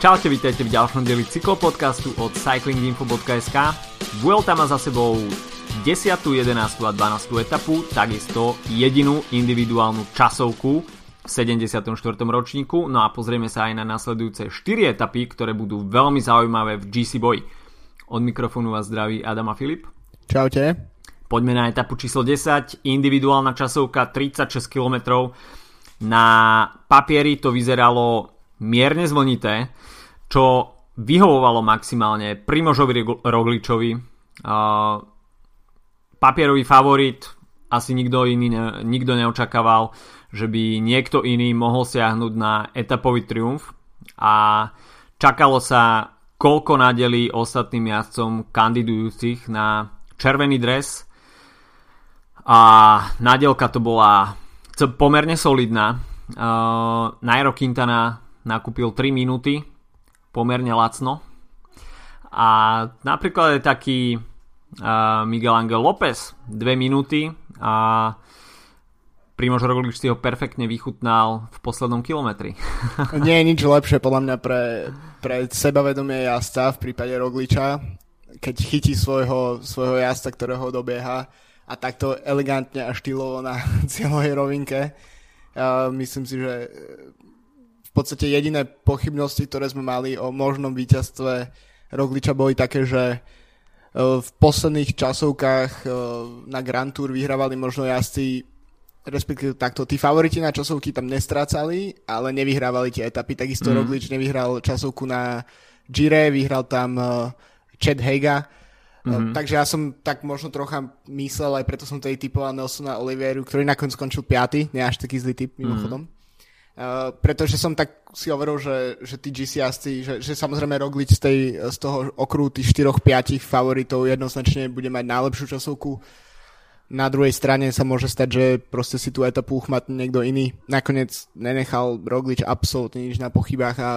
Čaute, vítajte v ďalšom dieli cyklopodcastu od cyclinginfo.sk. Vuelta má za sebou 10., 11. a 12. etapu, takisto jedinú individuálnu časovku v 74. ročníku. No a pozrieme sa aj na nasledujúce 4 etapy, ktoré budú veľmi zaujímavé v GC Boy. Od mikrofónu vás zdraví Adam a Filip. Čaute. Poďme na etapu číslo 10, individuálna časovka 36 km. Na papieri to vyzeralo mierne zvlnité, čo vyhovovalo maximálne Primožovi Rogličovi. Papierový favorit, asi nikto iný nikto neočakával, že by niekto iný mohol siahnuť na etapový triumf a čakalo sa koľko nadelí ostatným jazdcom kandidujúcich na červený dres a nádelka to bola pomerne solidná. Uh, Nairo Quintana nakúpil 3 minúty, pomerne lacno. A napríklad je taký uh, Miguel Angel López 2 minúty a Primož Roglič si ho perfektne vychutnal v poslednom kilometri. Nie je nič lepšie podľa mňa pre, pre sebavedomie jazda v prípade Rogliča, keď chytí svojho, svojho jazda, ktorého dobieha a takto elegantne a štýlovo na cieľovej rovinke. Uh, myslím si, že v podstate jediné pochybnosti, ktoré sme mali o možnom víťazstve Rogliča boli také, že e, v posledných časovkách e, na Grand Tour vyhrávali možno jazdci respektíve takto, tí favoriti na časovky tam nestrácali, ale nevyhrávali tie etapy. Takisto mm. Roglič nevyhral časovku na Gire, vyhral tam uh, Chad Hega. Mm-hmm. Takže ja som tak možno trocha myslel, aj preto som tej typoval Nelsona Olivieru, ktorý nakoniec skončil 5. Nie až taký zlý typ, mimochodom. Mm. Uh, pretože som tak si hovoril, že, že tí GC asi, že, že samozrejme Roglič z, tej, z toho okruhu tých 4-5 favoritov jednoznačne bude mať najlepšiu časovku. Na druhej strane sa môže stať, že proste si tú etapu uchmatne niekto iný. Nakoniec nenechal Roglič absolútne nič na pochybách a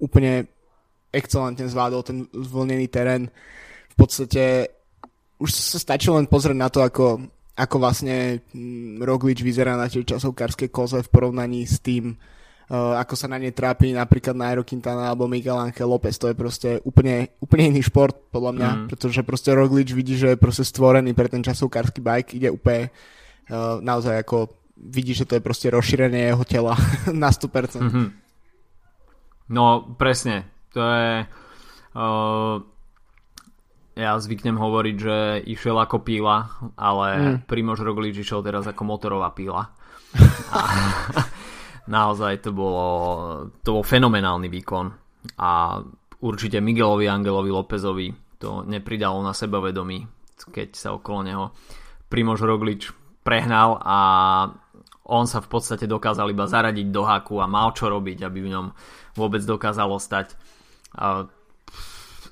úplne excelentne zvládol ten zvolnený terén. V podstate už sa stačilo len pozrieť na to, ako ako vlastne mm, Roglič vyzerá na tej časovkárskej koze v porovnaní s tým, uh, ako sa na ne trápi napríklad Nairo Quintana alebo Miguel Angel López. To je proste úplne, úplne iný šport, podľa mňa, mm. pretože proste Roglič vidí, že je proste stvorený pre ten časovkársky bike, ide úplne uh, naozaj ako vidí, že to je proste rozšírenie jeho tela na 100%. Mm-hmm. No, presne. To je... Uh ja zvyknem hovoriť, že išiel ako píla, ale mm. Primož Roglič išiel teraz ako motorová píla. A naozaj to bolo, to bol fenomenálny výkon a určite Miguelovi Angelovi Lópezovi to nepridalo na sebavedomí, keď sa okolo neho Primož Roglič prehnal a on sa v podstate dokázal iba zaradiť do haku a mal čo robiť, aby v ňom vôbec dokázalo stať. A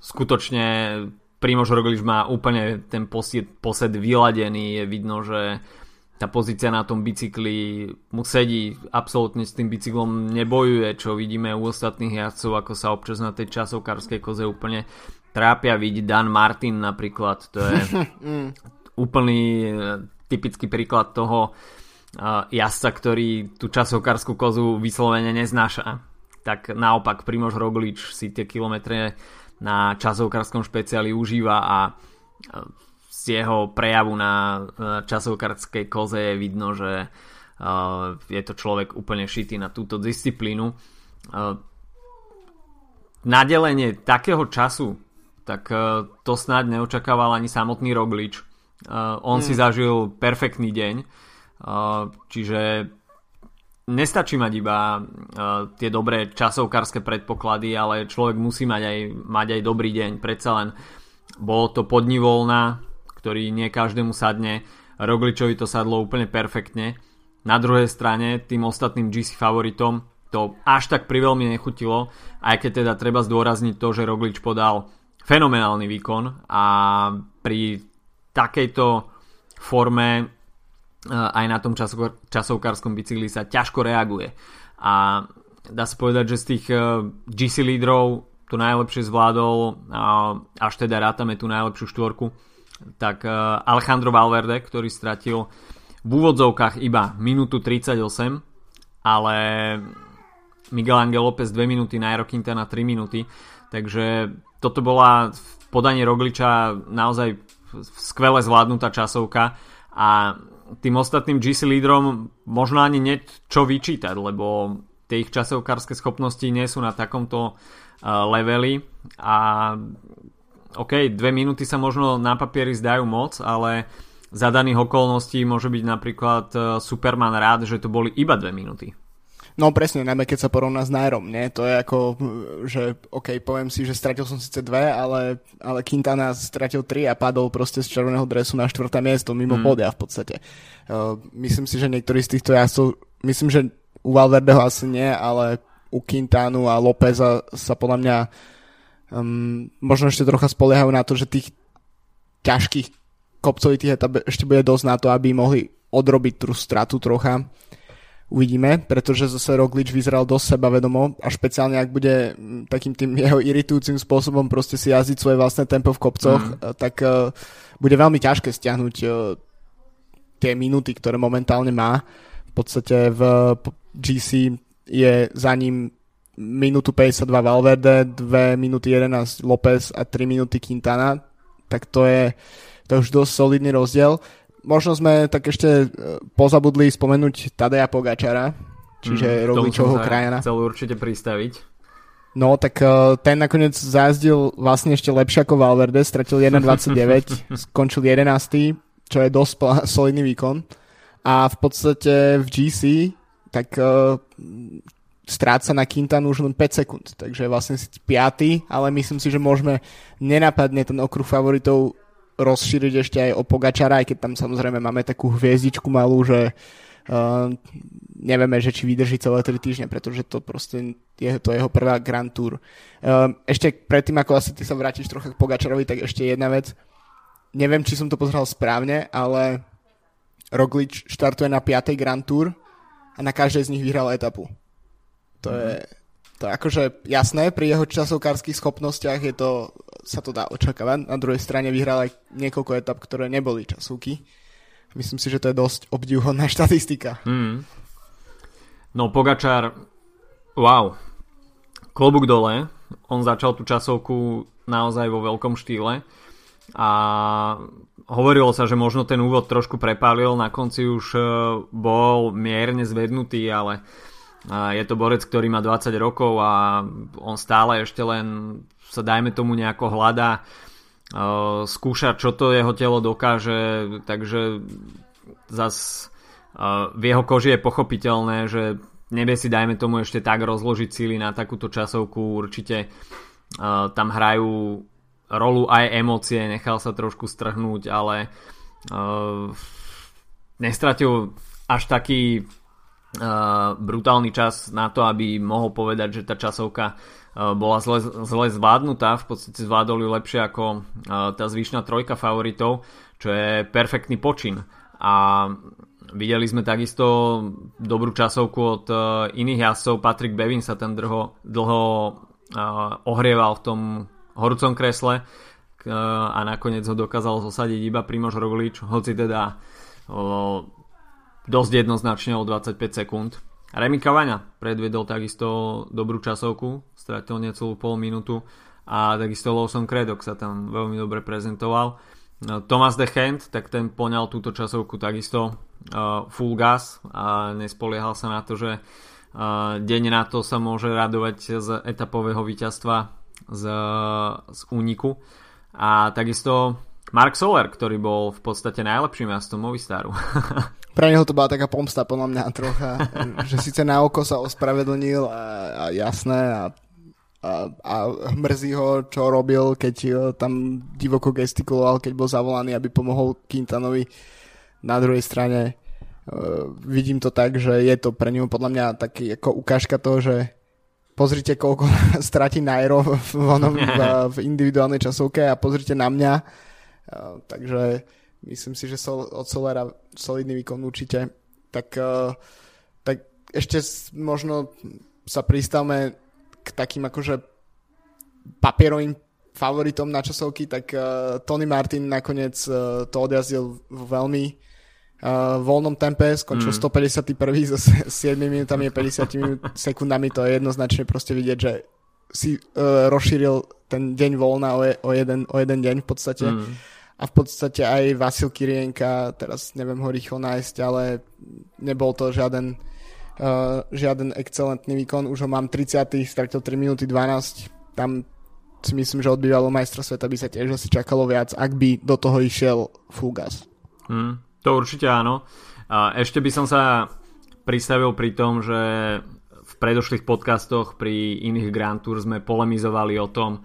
skutočne Primož Roglič má úplne ten posed, posed vyladený, je vidno, že tá pozícia na tom bicykli mu sedí, absolútne s tým bicyklom nebojuje, čo vidíme u ostatných jazdcov, ako sa občas na tej časovkárskej koze úplne trápia, vidí Dan Martin napríklad, to je úplný e, typický príklad toho uh, jazdca, ktorý tú časovkárskú kozu vyslovene neznáša. Tak naopak Primož Roglič si tie kilometre na časovkárskom špeciáli užíva a e, z jeho prejavu na časovkárskej koze je vidno, že e, je to človek úplne šitý na túto disciplínu. E, nadelenie takého času, tak to snáď neočakával ani samotný Roglič. On hmm. si zažil perfektný deň, čiže nestačí mať iba uh, tie dobré časovkárske predpoklady, ale človek musí mať aj, mať aj dobrý deň. Predsa len bolo to podni voľna, ktorý nie každému sadne. Rogličovi to sadlo úplne perfektne. Na druhej strane tým ostatným GC favoritom to až tak priveľmi nechutilo, aj keď teda treba zdôrazniť to, že Roglič podal fenomenálny výkon a pri takejto forme aj na tom časovkárskom bicykli sa ťažko reaguje. A dá sa povedať, že z tých e, GC lídrov to najlepšie zvládol, až teda rátame tú najlepšiu štvorku, tak Alejandro Valverde, ktorý stratil v úvodzovkách iba minútu 38, ale Miguel Angel López 2 minúty, Nairo Quintana 3 minúty, takže toto bola v podaní Rogliča naozaj skvele zvládnutá časovka a tým ostatným GC lídrom možno ani nie čo vyčítať, lebo tie ich časovkárske schopnosti nie sú na takomto uh, leveli a OK, dve minúty sa možno na papieri zdajú moc, ale za daných okolností môže byť napríklad uh, Superman rád, že to boli iba dve minúty. No presne, najmä keď sa porovná s Nairom, nie? To je ako, že OK, poviem si, že stratil som síce dve, ale, ale Quintana stratil tri a padol proste z červeného dresu na štvrté miesto mimo mm. v podstate. Uh, myslím si, že niektorí z týchto jazdcov, myslím, že u Valverdeho asi nie, ale u Quintanu a Lópeza sa podľa mňa um, možno ešte trocha spoliehajú na to, že tých ťažkých kopcovitých etap ešte bude dosť na to, aby mohli odrobiť tú stratu trocha uvidíme, pretože zase Roglič vyzeral dosť sebavedomo a špeciálne ak bude mm, takým tým jeho iritujúcim spôsobom proste si jazdiť svoje vlastné tempo v kopcoch, mm. tak uh, bude veľmi ťažké stiahnuť uh, tie minúty, ktoré momentálne má. V podstate v GC je za ním minútu 52 Valverde, 2 minúty 11 López a 3 minúty Quintana, tak to je, to je už dosť solidný rozdiel možno sme tak ešte e, pozabudli spomenúť Tadeja Pogačara, čiže mm, Rogličovho krajana. Chcel určite pristaviť. No, tak uh, ten nakoniec zajazdil vlastne ešte lepšie ako Valverde, stratil 1.29, skončil 11. čo je dosť solidný výkon. A v podstate v GC tak uh, stráca na Quintanu už len 5 sekúnd, takže vlastne si 5, ale myslím si, že môžeme nenapadne ten okruh favoritov rozšíriť ešte aj o Pogačara, aj keď tam samozrejme máme takú hviezdičku malú, že uh, nevieme, že či vydrží celé 3 týždne, pretože to proste je to jeho prvá Grand Tour. Uh, ešte predtým, ako asi ty sa vrátiš trocha k Pogačarovi, tak ešte jedna vec. Neviem, či som to pozeral správne, ale Roglič štartuje na 5. Grand Tour a na každej z nich vyhral etapu. To mm-hmm. je to akože jasné, pri jeho časovkárskych schopnostiach je to, sa to dá očakávať. Na druhej strane vyhral aj niekoľko etap, ktoré neboli časovky. Myslím si, že to je dosť obdivhodná štatistika. Mm. No Pogačár, wow, klobúk dole, on začal tú časovku naozaj vo veľkom štýle a hovorilo sa, že možno ten úvod trošku prepálil, na konci už eh, bol mierne zvednutý, ale je to borec, ktorý má 20 rokov a on stále ešte len sa dajme tomu nejako hľadá, skúša, čo to jeho telo dokáže, takže zas v jeho koži je pochopiteľné, že nevie si dajme tomu ešte tak rozložiť síly na takúto časovku, určite tam hrajú rolu aj emócie, nechal sa trošku strhnúť, ale nestratil až taký Uh, brutálny čas na to, aby mohol povedať, že tá časovka uh, bola zle, zle zvládnutá, v podstate zvládol ju lepšie ako uh, tá zvyšná trojka favoritov, čo je perfektný počin. A videli sme takisto dobrú časovku od iných jazdcov, Patrick Bevin sa ten dlho, dlho ohrieval v tom horúcom kresle a nakoniec ho dokázal zosadiť iba Primož Roglič, hoci teda dosť jednoznačne o 25 sekúnd. Remy Kavania predviedol takisto dobrú časovku, stratil necelú pol minútu a takisto Lawson Craddock sa tam veľmi dobre prezentoval. No, Thomas de Hand, tak ten poňal túto časovku takisto uh, full gas a nespoliehal sa na to, že uh, deň na to sa môže radovať z etapového víťazstva z, z úniku. A takisto Mark Soler, ktorý bol v podstate najlepším jazdom Movistaru. Pre neho to bola taká pomsta podľa mňa trocha, že síce na oko sa ospravedlnil a, a jasné a, a, a mrzí ho, čo robil, keď tam divoko gestikuloval, keď bol zavolaný, aby pomohol Quintanovi. Na druhej strane uh, vidím to tak, že je to pre neho podľa mňa taký ako ukážka toho, že pozrite, koľko stratí Nairo v, v, v individuálnej časovke a pozrite na mňa. Takže Myslím si, že sol, od Solera solidný výkon určite. Tak, tak ešte možno sa pristavme k takým akože papierovým favoritom na časovky, tak uh, Tony Martin nakoniec uh, to odjazdil v veľmi uh, voľnom tempe, skončil mm. 151. so 7 minútami a 50 minút, sekundami, to je jednoznačne proste vidieť, že si uh, rozšíril ten deň voľna o, je, o, jeden, o jeden deň v podstate. Mm. A v podstate aj Vasil Kirienka, teraz neviem ho rýchlo nájsť, ale nebol to žiaden, uh, žiaden excelentný výkon. Už ho mám 30. stratil 3 minúty 12. Tam si myslím, že odbývalo majstra sveta by sa tiež asi čakalo viac, ak by do toho išiel Fugas. Mm, to určite áno. A ešte by som sa pristavil pri tom, že v predošlých podcastoch pri iných Grand Tour sme polemizovali o tom,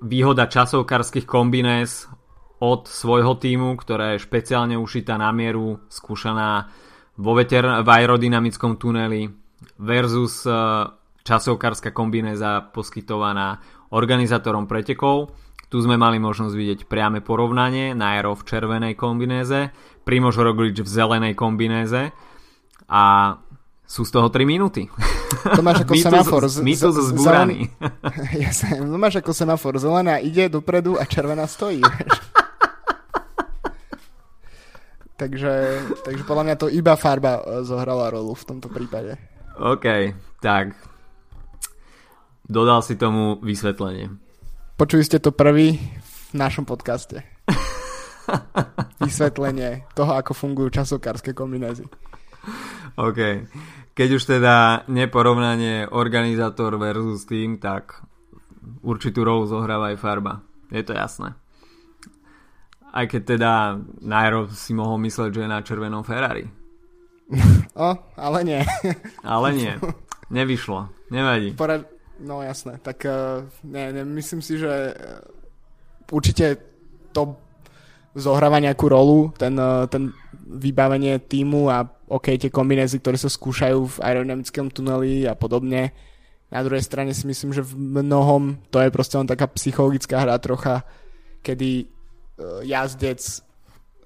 výhoda časovkárskych kombinéz od svojho týmu, ktorá je špeciálne ušitá na mieru, skúšaná vo veter v aerodynamickom tuneli versus časovkárska kombinéza poskytovaná organizátorom pretekov. Tu sme mali možnosť vidieť priame porovnanie. Nairo v červenej kombinéze, Primož Roglič v zelenej kombinéze a sú z toho 3 minúty. To máš ako semafor. Mýtus zbúraný. Jasne, to máš ako semafor. Zelená ide dopredu a červená stojí. takže, takže podľa mňa to iba farba e, zohrala rolu v tomto prípade. OK, tak. Dodal si tomu vysvetlenie. Počuli ste to prvý v našom podcaste. Vysvetlenie toho, ako fungujú časokárske kombinézy. OK. Keď už teda neporovnanie organizátor versus tým, tak určitú rolu zohráva aj farba. Je to jasné. Aj keď teda Nairo si mohol mysleť, že je na červenom Ferrari. O, ale nie. Ale nie. Nevyšlo. Nevadí. Porad... No jasné. Tak uh, ne, ne, myslím si, že uh, určite to zohráva nejakú rolu, ten, uh, ten vybavenie týmu a OK, tie kombinézy, ktoré sa skúšajú v aerodynamickom tuneli a podobne. Na druhej strane si myslím, že v mnohom to je proste len taká psychologická hra trocha, kedy jazdec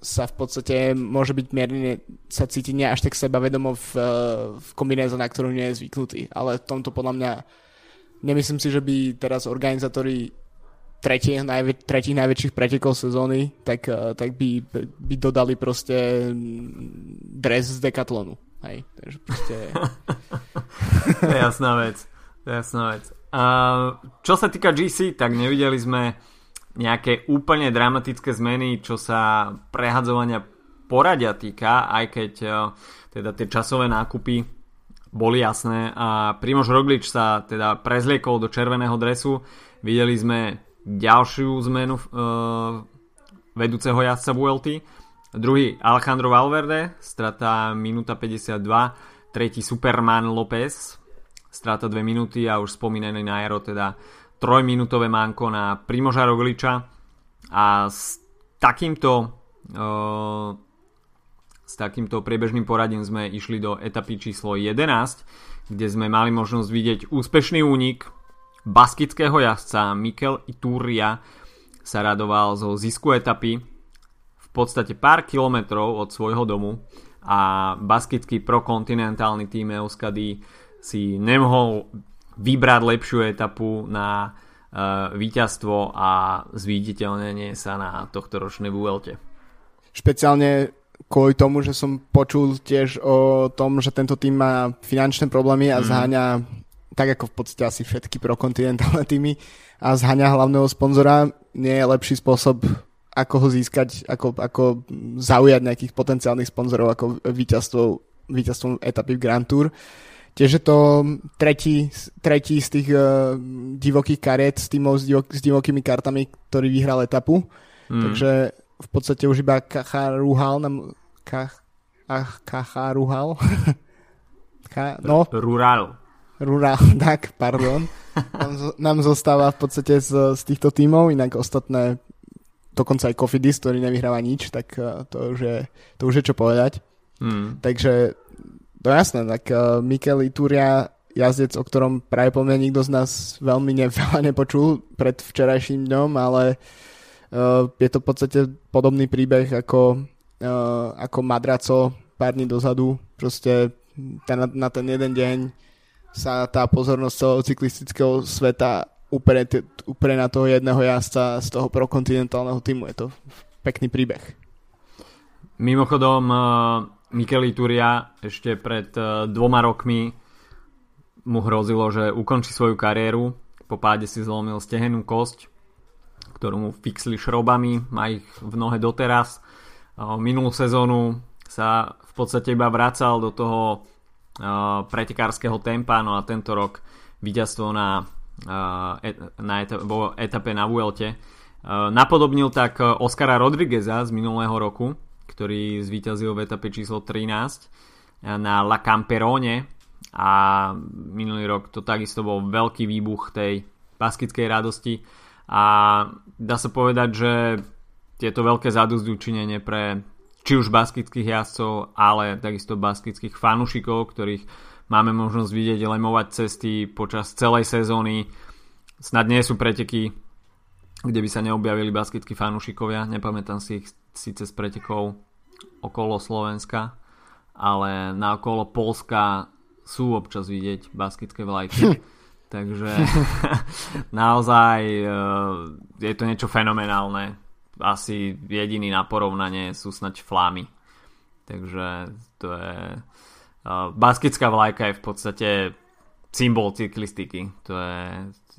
sa v podstate môže byť mierne, sa cíti nie až tak sebavedomo v, uh, v kombinéze, na ktorú nie je zvyknutý. Ale v tomto podľa mňa nemyslím si, že by teraz organizátori tretích, najvä, tretích najväčších pretekov sezóny, tak, eh, tak by, by dodali proste dres z Decathlonu. Hej, takže proste... jasná vec. Jasná vec. A čo sa týka GC, tak nevideli sme nejaké úplne dramatické zmeny, čo sa prehadzovania poradia týka, aj keď eh, teda tie časové nákupy boli jasné a Primož Roglič sa teda prezliekol do červeného dresu. Videli sme ďalšiu zmenu uh, vedúceho jazdca VLT. Druhý Alejandro Valverde, strata minúta 52. Tretí Superman López, strata 2 minúty a už spomínaný Nairo, teda trojminútové manko na Primoža Rogliča. A s takýmto uh, s takýmto priebežným poradím sme išli do etapy číslo 11, kde sme mali možnosť vidieť úspešný únik baskického jazdca Mikel Ituria sa radoval zo zisku etapy v podstate pár kilometrov od svojho domu a baskický prokontinentálny tým Euskady si nemohol vybrať lepšiu etapu na uh, víťazstvo a zviditeľnenie sa na tohto ročnej Vuelte. Špeciálne kvôli tomu, že som počul tiež o tom, že tento tým má finančné problémy a mm. zháňa tak ako v podstate asi všetky prokontinentálne týmy a zhaňa hlavného sponzora, nie je lepší spôsob, ako ho získať, ako, ako zaujať nejakých potenciálnych sponzorov ako víťazstvom, víťazstvom etapy v Grand Tour. Tiež je to tretí, tretí z tých uh, divokých kariet s týmov s, divok, s divokými kartami, ktorý vyhral etapu. Mm. Takže v podstate už iba Kacha Ruhal nám... Kach, ach, Kacha Ruhal? Ka, no. Rural. Rural, tak, pardon. Nám, nám zostáva v podstate z, z týchto tímov, inak ostatné, dokonca aj Kofidis, ktorý nevyhráva nič, tak uh, to už je, to už je čo povedať. Mm. Takže, je jasné, tak uh, Mikel Ituria, jazdec, o ktorom práve po mne nikto z nás veľmi veľa nepočul pred včerajším dňom, ale uh, je to v podstate podobný príbeh ako, uh, ako Madraco pár dní dozadu. Proste ten, na ten jeden deň sa tá pozornosť celého cyklistického sveta upre, upre na toho jedného jazdca z toho prokontinentálneho týmu. Je to pekný príbeh. mimochodom, uh, Mikel Turia ešte pred uh, dvoma rokmi mu hrozilo, že ukončí svoju kariéru. Po páde si zlomil stehenú kosť, ktorú mu fixli šrobami, má ich v nohe doteraz. Uh, minulú sezónu sa v podstate iba vracal do toho uh, pretekárskeho tempa, no a tento rok víťazstvo na, na etape, etape na Vuelte. Napodobnil tak Oscara Rodrigueza z minulého roku, ktorý zvíťazil v etape číslo 13 na La Camperone a minulý rok to takisto bol veľký výbuch tej baskickej radosti a dá sa povedať, že tieto veľké zadozdučinenie pre či už baskických jazdcov, ale takisto baskických fanúšikov, ktorých máme možnosť vidieť lemovať cesty počas celej sezóny. Snad nie sú preteky, kde by sa neobjavili baskickí fanúšikovia. Nepamätám si ich síce z pretekov okolo Slovenska, ale na okolo Polska sú občas vidieť baskické vlajky. Takže naozaj eh, je to niečo fenomenálne asi jediný na porovnanie sú snať flámy. Takže to je... Uh, baskická vlajka je v podstate symbol cyklistiky. To je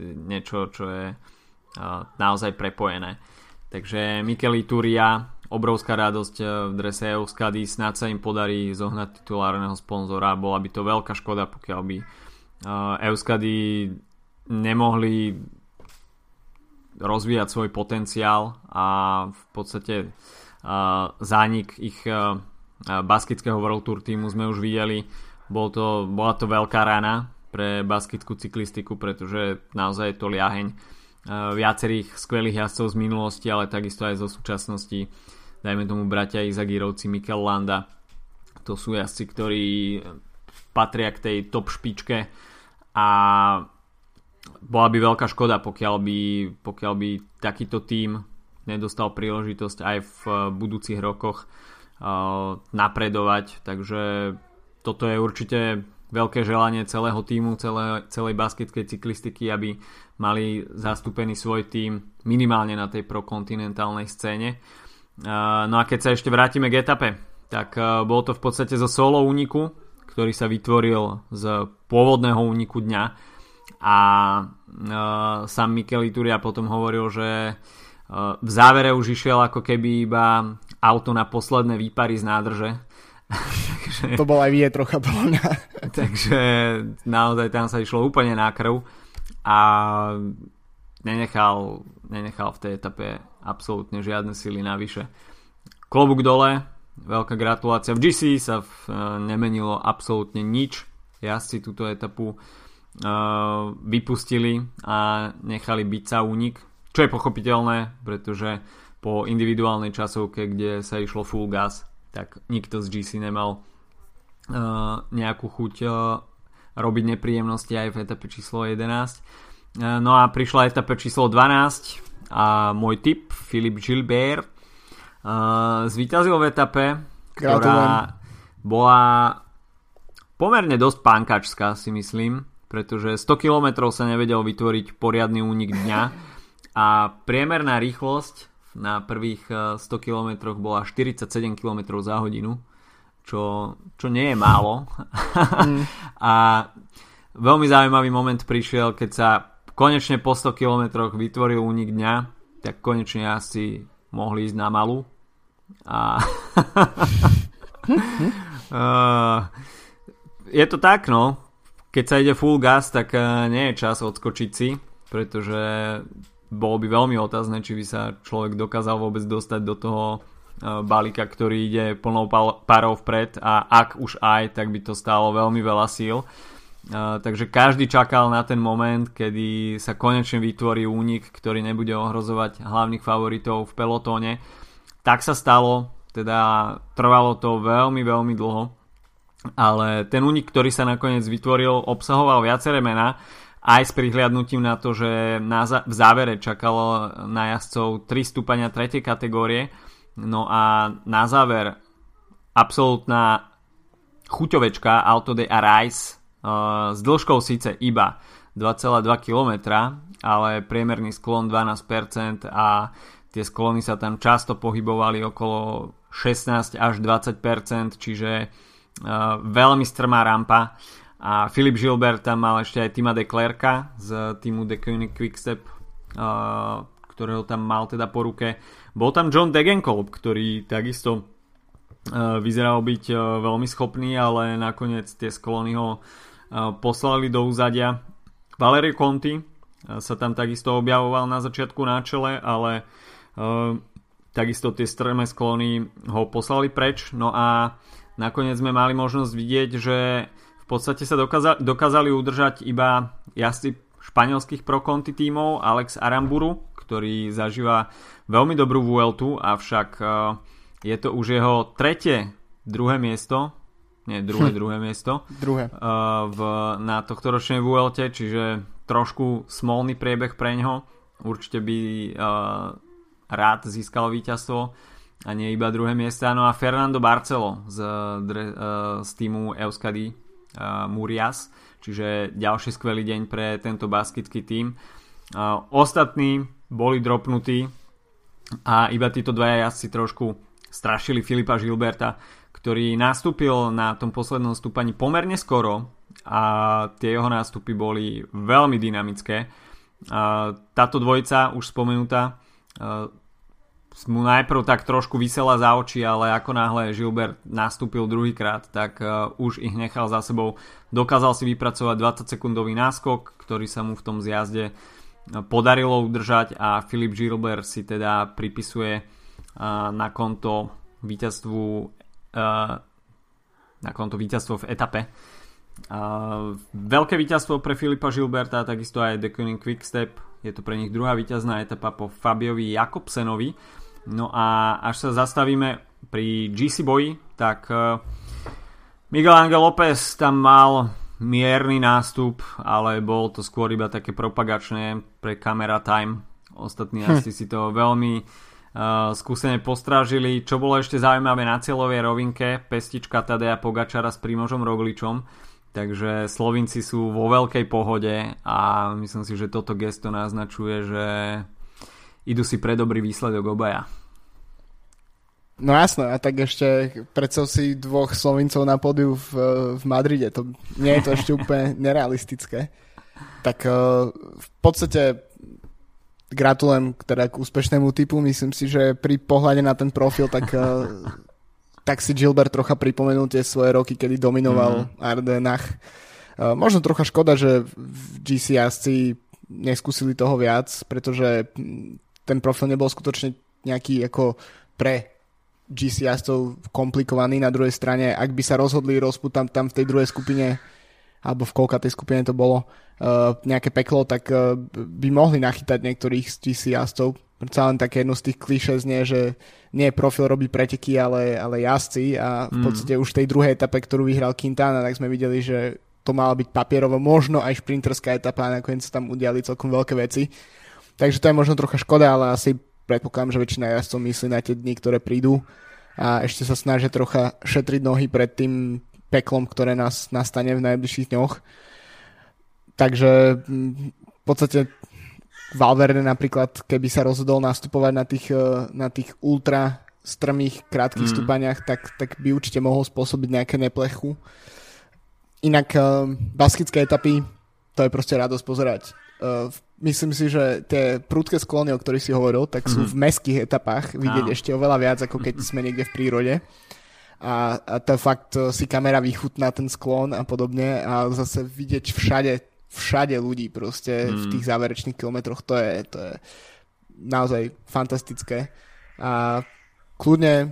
niečo, čo je uh, naozaj prepojené. Takže Mikel Turia, obrovská radosť v drese Euskady, snad sa im podarí zohnať titulárneho sponzora. Bola by to veľká škoda, pokiaľ by uh, Euskady nemohli rozvíjať svoj potenciál a v podstate uh, zánik ich baskického World Tour týmu sme už videli. Bol to, bola to veľká rana pre baskickú cyklistiku, pretože naozaj je to liaheň viacerých skvelých jazdcov z minulosti, ale takisto aj zo súčasnosti. Dajme tomu bratia Izagirovci, Mikel Landa. To sú jazdci, ktorí patria k tej top špičke a bola by veľká škoda, pokiaľ by, pokiaľ by takýto tím nedostal príležitosť aj v budúcich rokoch napredovať, takže toto je určite veľké želanie celého týmu, celé, celej basketkej cyklistiky, aby mali zastúpený svoj tím minimálne na tej prokontinentálnej scéne. No a keď sa ešte vrátime k etape, tak uh, bolo to v podstate zo solo úniku, ktorý sa vytvoril z pôvodného úniku dňa, a uh, sám Mikel Ituria potom hovoril, že uh, v závere už išiel ako keby iba auto na posledné výpary z nádrže. takže, to bol aj vie trocha podľa takže naozaj tam sa išlo úplne na krv a nenechal, nenechal v tej etape absolútne žiadne sily navyše. Klobúk dole, veľká gratulácia. V GC sa v, uh, nemenilo absolútne nič. Jazdci túto etapu Uh, vypustili a nechali byť sa únik, čo je pochopiteľné, pretože po individuálnej časovke, kde sa išlo full gas, tak nikto z GC nemal uh, nejakú chuť uh, robiť nepríjemnosti aj v etape číslo 11. Uh, no a prišla etape číslo 12 a môj tip Filip Gilbert uh, zvíťazil v etape, ktorá Gratulujem. bola pomerne dosť pánkačská si myslím pretože 100 km sa nevedel vytvoriť poriadny únik dňa a priemerná rýchlosť na prvých 100 e, km bola 47 km za hodinu, čo, čo nie je málo. Mm. a veľmi zaujímavý moment prišiel, keď sa konečne po 100 km vytvoril únik dňa, tak konečne asi mohli ísť na malú. A uh, je to tak, no keď sa ide full gas, tak eh, nie je čas odskočiť si, pretože bolo by veľmi otázne, či by sa človek dokázal vôbec dostať do toho eh, balíka, ktorý ide plnou parou vpred a ak už aj, tak by to stálo veľmi veľa síl. Uh, takže každý čakal na ten moment, kedy sa konečne vytvorí únik, ktorý nebude ohrozovať hlavných favoritov v pelotóne. Tak sa stalo, teda trvalo to veľmi, veľmi dlho ale ten únik, ktorý sa nakoniec vytvoril, obsahoval viaceré mená, aj s prihliadnutím na to, že na v závere čakalo na jazdcov 3 stúpania 3. kategórie, no a na záver absolútna chuťovečka Auto de Arais uh, s dĺžkou síce iba 2,2 km, ale priemerný sklon 12% a tie sklony sa tam často pohybovali okolo 16 až 20%, čiže uh, veľmi strmá rampa a Filip Gilbert tam mal ešte aj Tima de Klerka z týmu The Quickstep, uh, ktorého tam mal teda po ruke. Bol tam John Degenkolb, ktorý takisto uh, vyzeral byť uh, veľmi schopný, ale nakoniec tie sklony ho uh, poslali do úzadia. Valerio Conti sa tam takisto objavoval na začiatku na čele, ale takisto tie strmé sklony ho poslali preč. No a nakoniec sme mali možnosť vidieť, že v podstate sa dokázali udržať iba jazdci španielských pro Conti tímov Alex Aramburu, ktorý zažíva veľmi dobrú Vueltu, avšak e, je to už jeho tretie druhé miesto, nie druhé, hm. druhé miesto druhé. Uh, v, na tohto ročnej Vuelte, čiže trošku smolný priebeh pre ňo. Určite by uh, rád získal víťazstvo a nie iba druhé miesta. No a Fernando Barcelo z, z týmu Euskadi Murias, čiže ďalší skvelý deň pre tento basketský tým. Ostatní boli dropnutí a iba títo dvaja jazdci trošku strašili Filipa Gilberta, ktorý nastúpil na tom poslednom stúpaní pomerne skoro a tie jeho nástupy boli veľmi dynamické. Táto dvojica, už spomenutá, mu najprv tak trošku vysela za oči, ale ako náhle Gilbert nastúpil druhýkrát, tak uh, už ich nechal za sebou. Dokázal si vypracovať 20 sekundový náskok, ktorý sa mu v tom zjazde podarilo udržať a Filip Gilbert si teda pripisuje na konto víťazstvu na konto víťazstvo v etape. Veľké víťazstvo pre Filipa Gilberta, takisto aj The Koenig Quickstep. Je to pre nich druhá víťazná etapa po Fabiovi Jakobsenovi. No a až sa zastavíme pri GC boji, tak uh, Miguel Angel López tam mal mierny nástup, ale bol to skôr iba také propagačné pre camera time. Ostatní hm. asi si to veľmi uh, skúsene postrážili. Čo bolo ešte zaujímavé na cieľovej rovinke, pestička Tadea Pogačara s Primožom Rogličom Takže Slovinci sú vo veľkej pohode a myslím si, že toto gesto naznačuje, že idú si pre dobrý výsledok obaja. No jasné, a tak ešte predsa si dvoch Slovincov na podiu v, v Madride, to nie je to ešte úplne nerealistické. Tak eh, v podstate gratulujem teda k úspešnému typu, myslím si, že pri pohľade na ten profil, tak eh, tak si Gilbert trocha pripomenul tie svoje roky, kedy dominoval mm-hmm. Ardenach. Uh, možno trocha škoda, že v GC jazdci neskúsili toho viac, pretože ten profil nebol skutočne nejaký ako pre GC jazdcov komplikovaný. Na druhej strane, ak by sa rozhodli rozputať tam v tej druhej skupine alebo v koľka tej skupine to bolo uh, nejaké peklo, tak uh, by mohli nachytať niektorých z GC jazdcov, Predsa len také jedno z tých kliše znie, že nie profil robí preteky, ale, ale jazdci a v mm. podstate už v tej druhej etape, ktorú vyhral Quintana, tak sme videli, že to mala byť papierovo, možno aj šprinterská etapa a nakoniec sa tam udiali celkom veľké veci. Takže to je možno trocha škoda, ale asi predpokladám, že väčšina jazdcov myslí na tie dni, ktoré prídu a ešte sa snažia trocha šetriť nohy pred tým peklom, ktoré nás nastane v najbližších dňoch. Takže mm, v podstate Valverde napríklad, keby sa rozhodol nastupovať na tých, eh, na tých ultra strmých, krátkých mm. stúpaniach, tak, tak by určite mohol spôsobiť nejaké neplechu. Inak uh, baskické etapy, to je proste radosť pozerať. Uh, myslím si, že tie prúdke sklony, o ktorých si hovoril, tak sú mm. v meských etapách vidieť ešte oveľa viac, ako keď sme niekde v prírode. A, a to fakt si kamera vychutná ten sklon a podobne a zase vidieť všade všade ľudí proste mm. v tých záverečných kilometroch, to je, to je naozaj fantastické. A kľudne,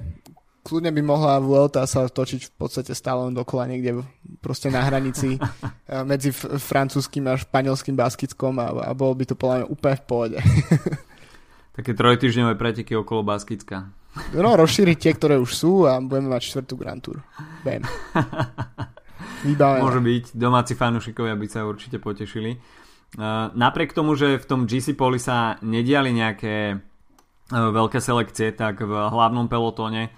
kľudne by mohla Vuelta sa točiť v podstate stále len dokola niekde proste na hranici medzi francúzským a španielským baskickom a, a bolo by to podľa mňa úplne v pohode. Také trojtyžňové preteky okolo Baskicka. No, rozšíriť tie, ktoré už sú a budeme mať čtvrtú Grand Tour. Bam. Vybavené. Môže byť, domáci fanúšikovia by sa určite potešili. Uh, napriek tomu, že v tom GC Poli sa nediali nejaké uh, veľké selekcie, tak v hlavnom pelotóne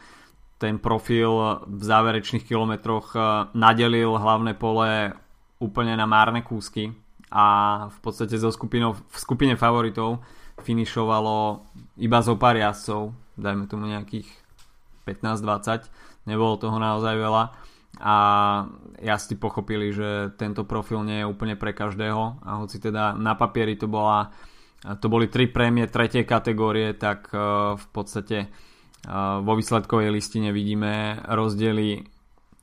ten profil v záverečných kilometroch uh, nadelil hlavné pole úplne na márne kúsky a v podstate zo skupinou, v skupine favoritov finišovalo iba zo pár jazdcov, dajme tomu nejakých 15-20, nebolo toho naozaj veľa. A jazdci pochopili, že tento profil nie je úplne pre každého a hoci teda na papieri to bola to boli tri prémie tretej kategórie, tak v podstate vo výsledkovej listine vidíme rozdiely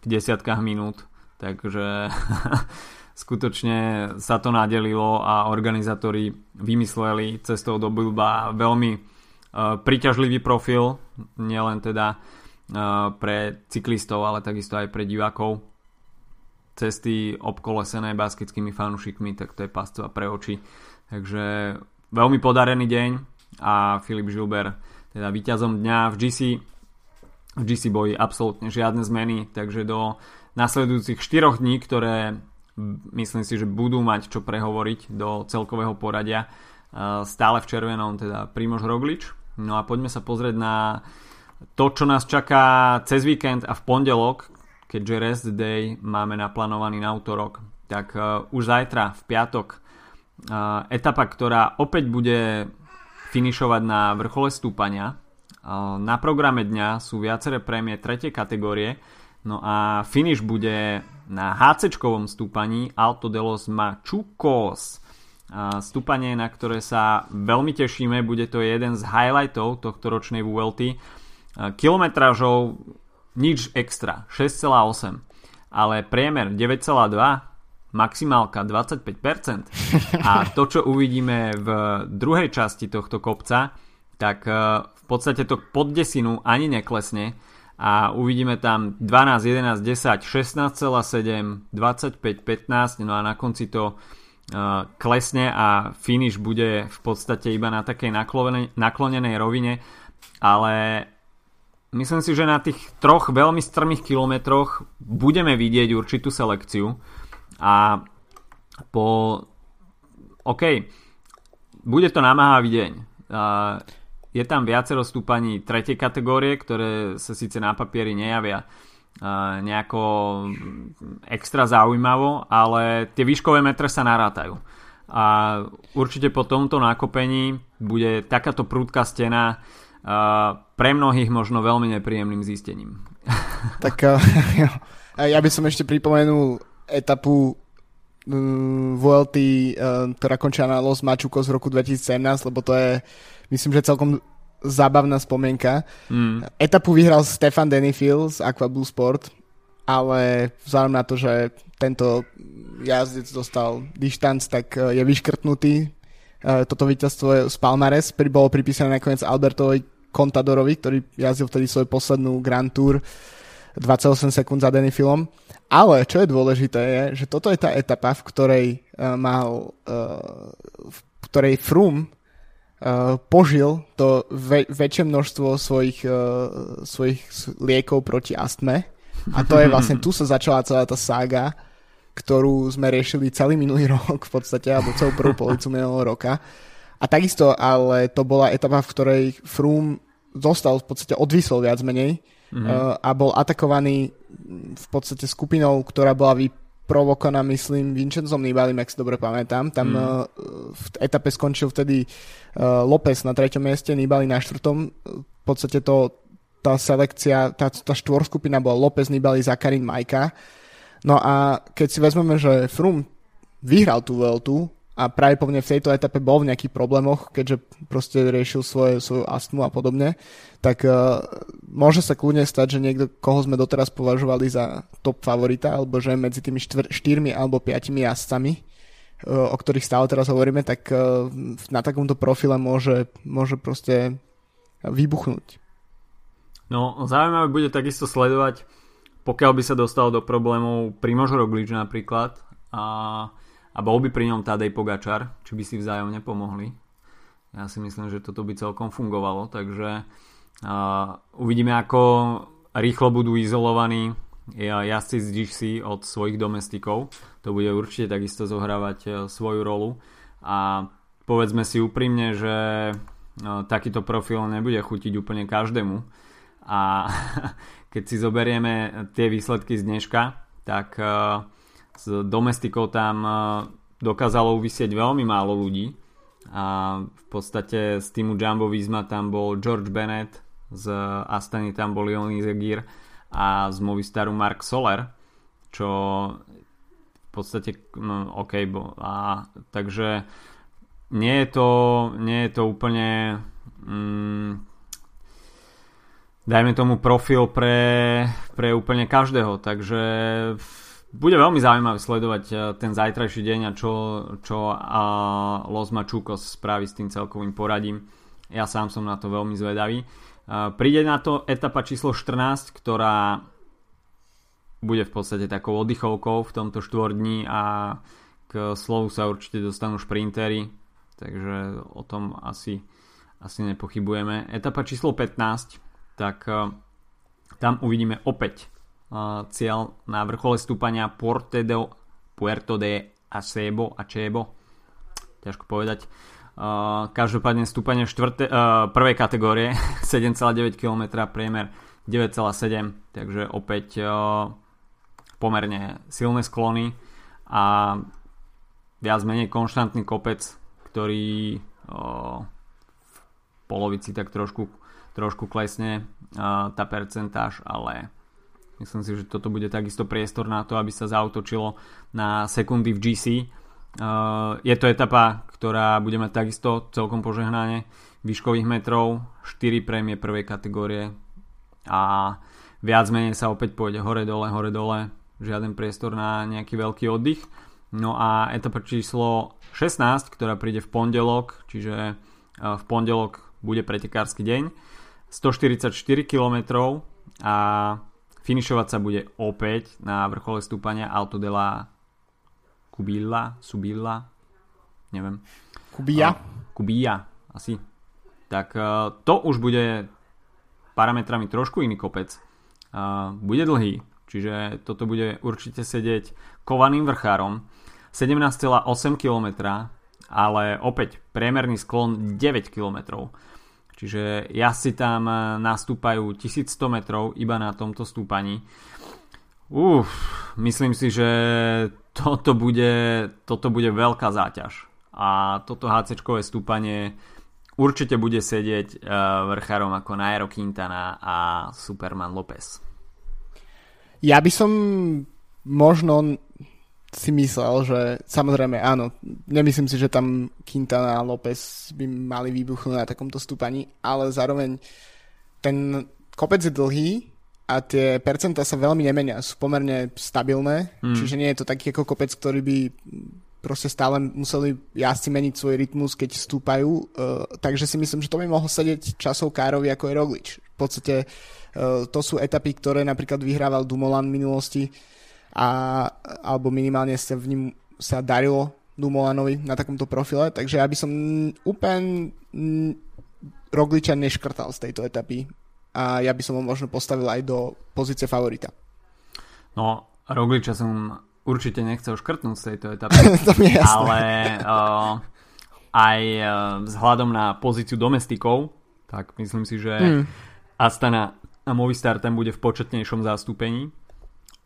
v desiatkách minút, takže skutočne sa to nadelilo a organizátori vymysleli cestou do Bilba veľmi uh, príťažlivý profil, nielen teda uh, pre cyklistov, ale takisto aj pre divákov. Cesty obkolesené baskickými fanúšikmi, tak to je pasca pre oči. Takže veľmi podarený deň a Filip Žilber teda víťazom dňa v GC v GC boji absolútne žiadne zmeny, takže do nasledujúcich 4 dní, ktoré myslím si, že budú mať čo prehovoriť do celkového poradia stále v červenom, teda Primož Roglič. No a poďme sa pozrieť na to, čo nás čaká cez víkend a v pondelok, keďže rest day máme naplánovaný na útorok, tak už zajtra v piatok etapa, ktorá opäť bude finišovať na vrchole stúpania. Na programe dňa sú viaceré prémie tretej kategórie, no a finish bude na HC stúpaní Alto de los Machucos. Stúpanie, na ktoré sa veľmi tešíme, bude to jeden z highlightov tohto ročnej VLT. Kilometrážov nič extra, 6,8, ale priemer 9,2, maximálka 25%. A to, čo uvidíme v druhej časti tohto kopca, tak v podstate to pod desinu ani neklesne. A uvidíme tam 12, 11, 10, 16,7, 25, 15 no a na konci to uh, klesne a finish bude v podstate iba na takej naklonenej rovine. Ale myslím si, že na tých troch veľmi strmých kilometroch budeme vidieť určitú selekciu a po OK bude to namáhavý deň uh, je tam viacero stúpaní tretej kategórie, ktoré sa síce na papieri nejavia nejako extra zaujímavo, ale tie výškové metre sa narátajú. A určite po tomto nákopení bude takáto prúdka stena pre mnohých možno veľmi nepríjemným zistením. Tak ja by som ešte pripomenul etapu mm, VLT, ktorá končila na Los Machucos v roku 2017, lebo to je myslím, že celkom zábavná spomienka. Mm. Etapu vyhral Stefan Denifil z Aquablue Sport, ale vzhľadom na to, že tento jazdec dostal dištanc, tak e, je vyškrtnutý. E, toto víťazstvo z Palmares bolo pripísané nakoniec Albertovi Contadorovi, ktorý jazdil vtedy svoju poslednú Grand Tour 28 sekúnd za Denifilom. Ale čo je dôležité je, že toto je tá etapa, v ktorej uh, mal uh, v ktorej Froome uh, požil to ve- väčšie množstvo svojich, uh, svojich liekov proti astme. A to je vlastne, tu sa začala celá tá sága, ktorú sme riešili celý minulý rok v podstate, alebo celú prvú polovicu minulého roka. A takisto, ale to bola etapa, v ktorej Froome zostal v podstate odvisol viac menej mm-hmm. uh, a bol atakovaný v podstate skupinou, ktorá bola vy, provokovaná, myslím, Vincenzom Nibalim, ak si dobre pamätám. Tam mm. uh, v etape skončil vtedy uh, López na treťom mieste, Nibali na štvrtom. V podstate to, tá selekcia, tá, tá štvorskupina bola López, Nibali, Zakarin, Majka. No a keď si vezmeme, že Frum vyhral tú Vueltu, a pravdepodobne v tejto etape bol v nejakých problémoch, keďže proste riešil svoje, svoju astmu a podobne, tak uh, môže sa kľudne stať, že niekto, koho sme doteraz považovali za top favorita, alebo že medzi tými štvr, štyrmi alebo piatimi jazdcami, uh, o ktorých stále teraz hovoríme, tak uh, na takomto profile môže, môže proste vybuchnúť. No, zaujímavé bude takisto sledovať, pokiaľ by sa dostal do problémov Primož Roglič napríklad a a bol by pri ňom Tadej Pogačar, či by si vzájomne pomohli. Ja si myslím, že toto by celkom fungovalo, takže uh, uvidíme, ako rýchlo budú izolovaní jazdci z GC od svojich domestikov. To bude určite takisto zohrávať uh, svoju rolu a povedzme si úprimne, že uh, takýto profil nebude chutiť úplne každému a keď si zoberieme tie výsledky z dneška, tak uh, s domestikou tam e, dokázalo uvisieť veľmi málo ľudí. A v podstate z týmu Jumbo Visma tam bol George Bennett, z Astany tam bol Leonie Zegir a z Movistaru Mark Soler, čo v podstate no, OK, bo, a, takže nie je to, nie je to úplne mm, dajme tomu profil pre, pre úplne každého, takže bude veľmi zaujímavé sledovať e, ten zajtrajší deň a čo, čo a Los Machucos spraví s tým celkovým poradím. Ja sám som na to veľmi zvedavý. E, príde na to etapa číslo 14, ktorá bude v podstate takou oddychovkou v tomto štvordní a k slovu sa určite dostanú šprintery, takže o tom asi, asi nepochybujeme. Etapa číslo 15, tak tam uvidíme opäť cieľ na vrchole stúpania Puerto de, Puerto de Acebo, Acebo. Ťažko povedať. Každopádne stúpanie štvrte, uh, prvej kategórie 7,9 km, priemer 9,7 takže opäť pomerne silné sklony a viac menej konštantný kopec, ktorý v polovici tak trošku, trošku klesne tá percentáž, ale Myslím si, že toto bude takisto priestor na to, aby sa zautočilo na sekundy v GC. Uh, je to etapa, ktorá bude mať takisto celkom požehnanie výškových metrov, 4 prémie prvej kategórie a viac menej sa opäť pôjde hore dole, hore dole, žiaden priestor na nejaký veľký oddych. No a etapa číslo 16, ktorá príde v pondelok, čiže uh, v pondelok bude pretekársky deň, 144 km a Finišovať sa bude opäť na vrchole stúpania Alto de la Kubilla, Subilla, neviem. Kubia? Kubia, asi. Tak uh, to už bude parametrami trošku iný kopec. Uh, bude dlhý, čiže toto bude určite sedieť kovaným vrchárom. 17,8 km, ale opäť priemerný sklon 9 km. Čiže jazdci tam eh, nastúpajú 1100 metrov iba na tomto stúpaní. Uf, myslím si, že toto bude, toto bude veľká záťaž. A toto hc stúpanie určite bude sedieť uh, vrchárom ako Nairo Quintana a Superman Lopez. Ja by som možno si myslel, že samozrejme áno, nemyslím si, že tam Quintana a López by mali výbuchnúť na takomto stúpaní, ale zároveň ten kopec je dlhý a tie percentá sa veľmi nemenia, sú pomerne stabilné, mm. čiže nie je to taký ako kopec, ktorý by proste stále museli jazdci meniť svoj rytmus, keď stúpajú, uh, takže si myslím, že to by mohol sedieť časov Károvi ako je Roglič. V podstate uh, to sú etapy, ktoré napríklad vyhrával Dumoulin v minulosti, a, alebo minimálne sa v ním sa darilo Dumolanovi na takomto profile, takže ja by som úplne Rogliča neškrtal z tejto etapy a ja by som ho možno postavil aj do pozície favorita. No, Rogliča som určite nechcel škrtnúť z tejto etapy, to je jasné. ale uh, aj uh, vzhľadom na pozíciu domestikov, tak myslím si, že hmm. Astana a Movistar tam bude v početnejšom zastúpení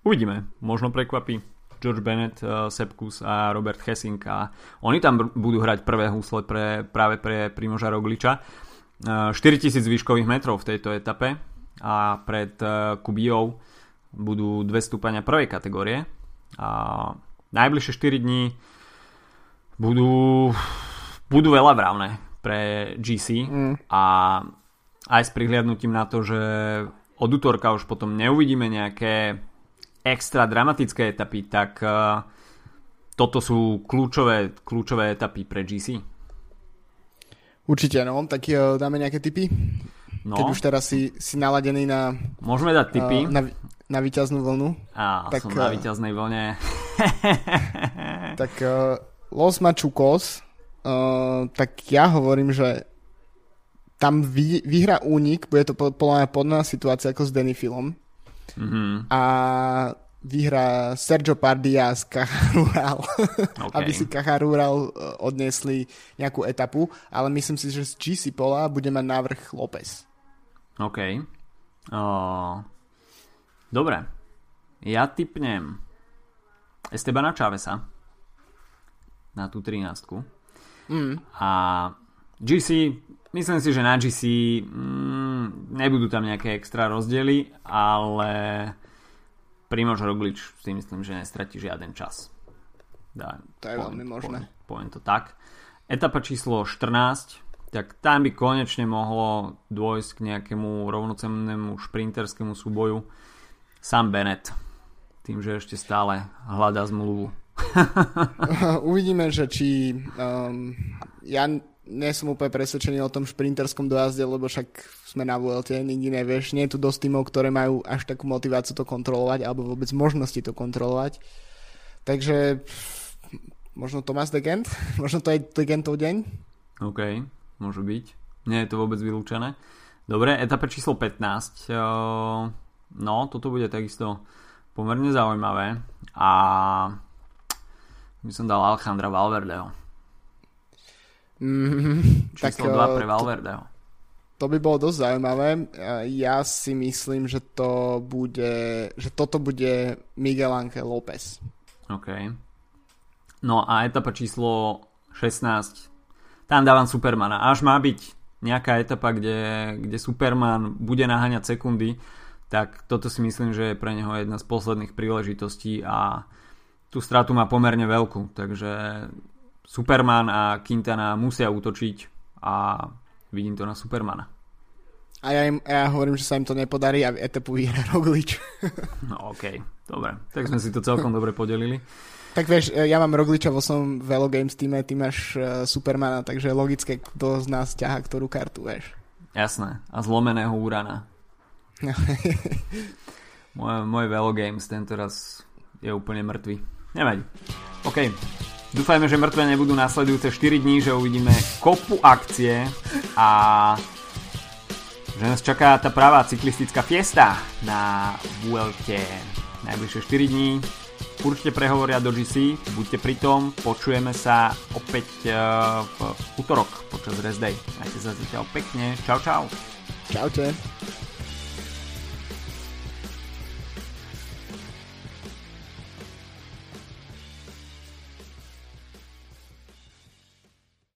Uvidíme, možno prekvapí George Bennett, uh, Sepkus a Robert Hessing a oni tam budú hrať prvé husle pre, práve pre Primoža Rogliča. Uh, 4000 výškových metrov v tejto etape a pred uh, Kubijou budú dve stúpania prvej kategórie a najbližšie 4 dní budú, budú veľa brávne pre GC mm. a aj s prihliadnutím na to, že od útorka už potom neuvidíme nejaké extra dramatické etapy, tak uh, toto sú kľúčové, kľúčové etapy pre GC. Určite, no. Tak uh, dáme nejaké tipy? No. Keď už teraz si, si naladený na... Môžeme dať tipy. Uh, na, na víťaznú vlnu. Á, tak, som na víťaznej vlne. tak uh, Los Machucos, uh, tak ja hovorím, že tam vy, vyhra únik, bude to podľa mňa podobná situácia ako s Denifilom. Mm-hmm. A vyhrá Sergio Pardia z Cajarural, okay. aby si Cajarural e, odnesli nejakú etapu, ale myslím si, že z GC Pola bude mať návrh López. OK. Uh, dobre. Ja typnem Estebana Čavesa na tú 13. Mm. A GC, myslím si, že na GC mm, nebudú tam nejaké extra rozdiely, ale Primož Roglič si myslím, že nestratí žiaden čas. Dá, to je veľmi možné. Poviem, poviem to tak. Etapa číslo 14, tak tam by konečne mohlo dôjsť k nejakému rovnocennému šprinterskému súboju. Sam Bennett, tým, že ešte stále hľadá zmluvu. Uvidíme, že či um, ja nie som úplne presvedčený o tom šprinterskom dojazde, lebo však sme na VLT, nikdy nevieš. Nie je tu dosť tímov, ktoré majú až takú motiváciu to kontrolovať, alebo vôbec možnosti to kontrolovať. Takže možno Thomas de Gent, možno to je de Gentov deň. OK, môže byť. Nie je to vôbec vylúčené. Dobre, etapa číslo 15. No, toto bude takisto pomerne zaujímavé. A by som dal Alejandra Valverdeho. Mm, Číslo tak, 2 eh, pre Valverdeho. To, to by bolo dosť zaujímavé. Ja si myslím, že to bude, že toto bude Miguel Ángel López. OK. No a etapa číslo 16. Tam dávam Supermana. Až má byť nejaká etapa, kde, kde Superman bude naháňať sekundy, tak toto si myslím, že je pre neho jedna z posledných príležitostí a tú stratu má pomerne veľkú, takže Superman a Quintana musia útočiť a vidím to na Supermana. A ja, im, ja hovorím, že sa im to nepodarí a etapu vyhrá Roglič. no okej, okay. dobre. Tak sme si to celkom dobre podelili. Tak vieš, e, ja mám Rogliča vo svojom Velo Games týme, ty máš uh, Supermana, takže logické, kto z nás ťaha ktorú kartu, vieš. Jasné. A zlomeného Urana. môj, môj Velo Games tento raz je úplne mŕtvy. Nevadí. OK. Dúfajme, že mŕtve nebudú následujúce 4 dní, že uvidíme kopu akcie a že nás čaká tá pravá cyklistická fiesta na Vuelte najbližšie 4 dní. Určite prehovoria do GC, buďte pri tom, počujeme sa opäť eh, v útorok počas Rest Day. Majte sa zatiaľ pekne, čau čau. Čaute.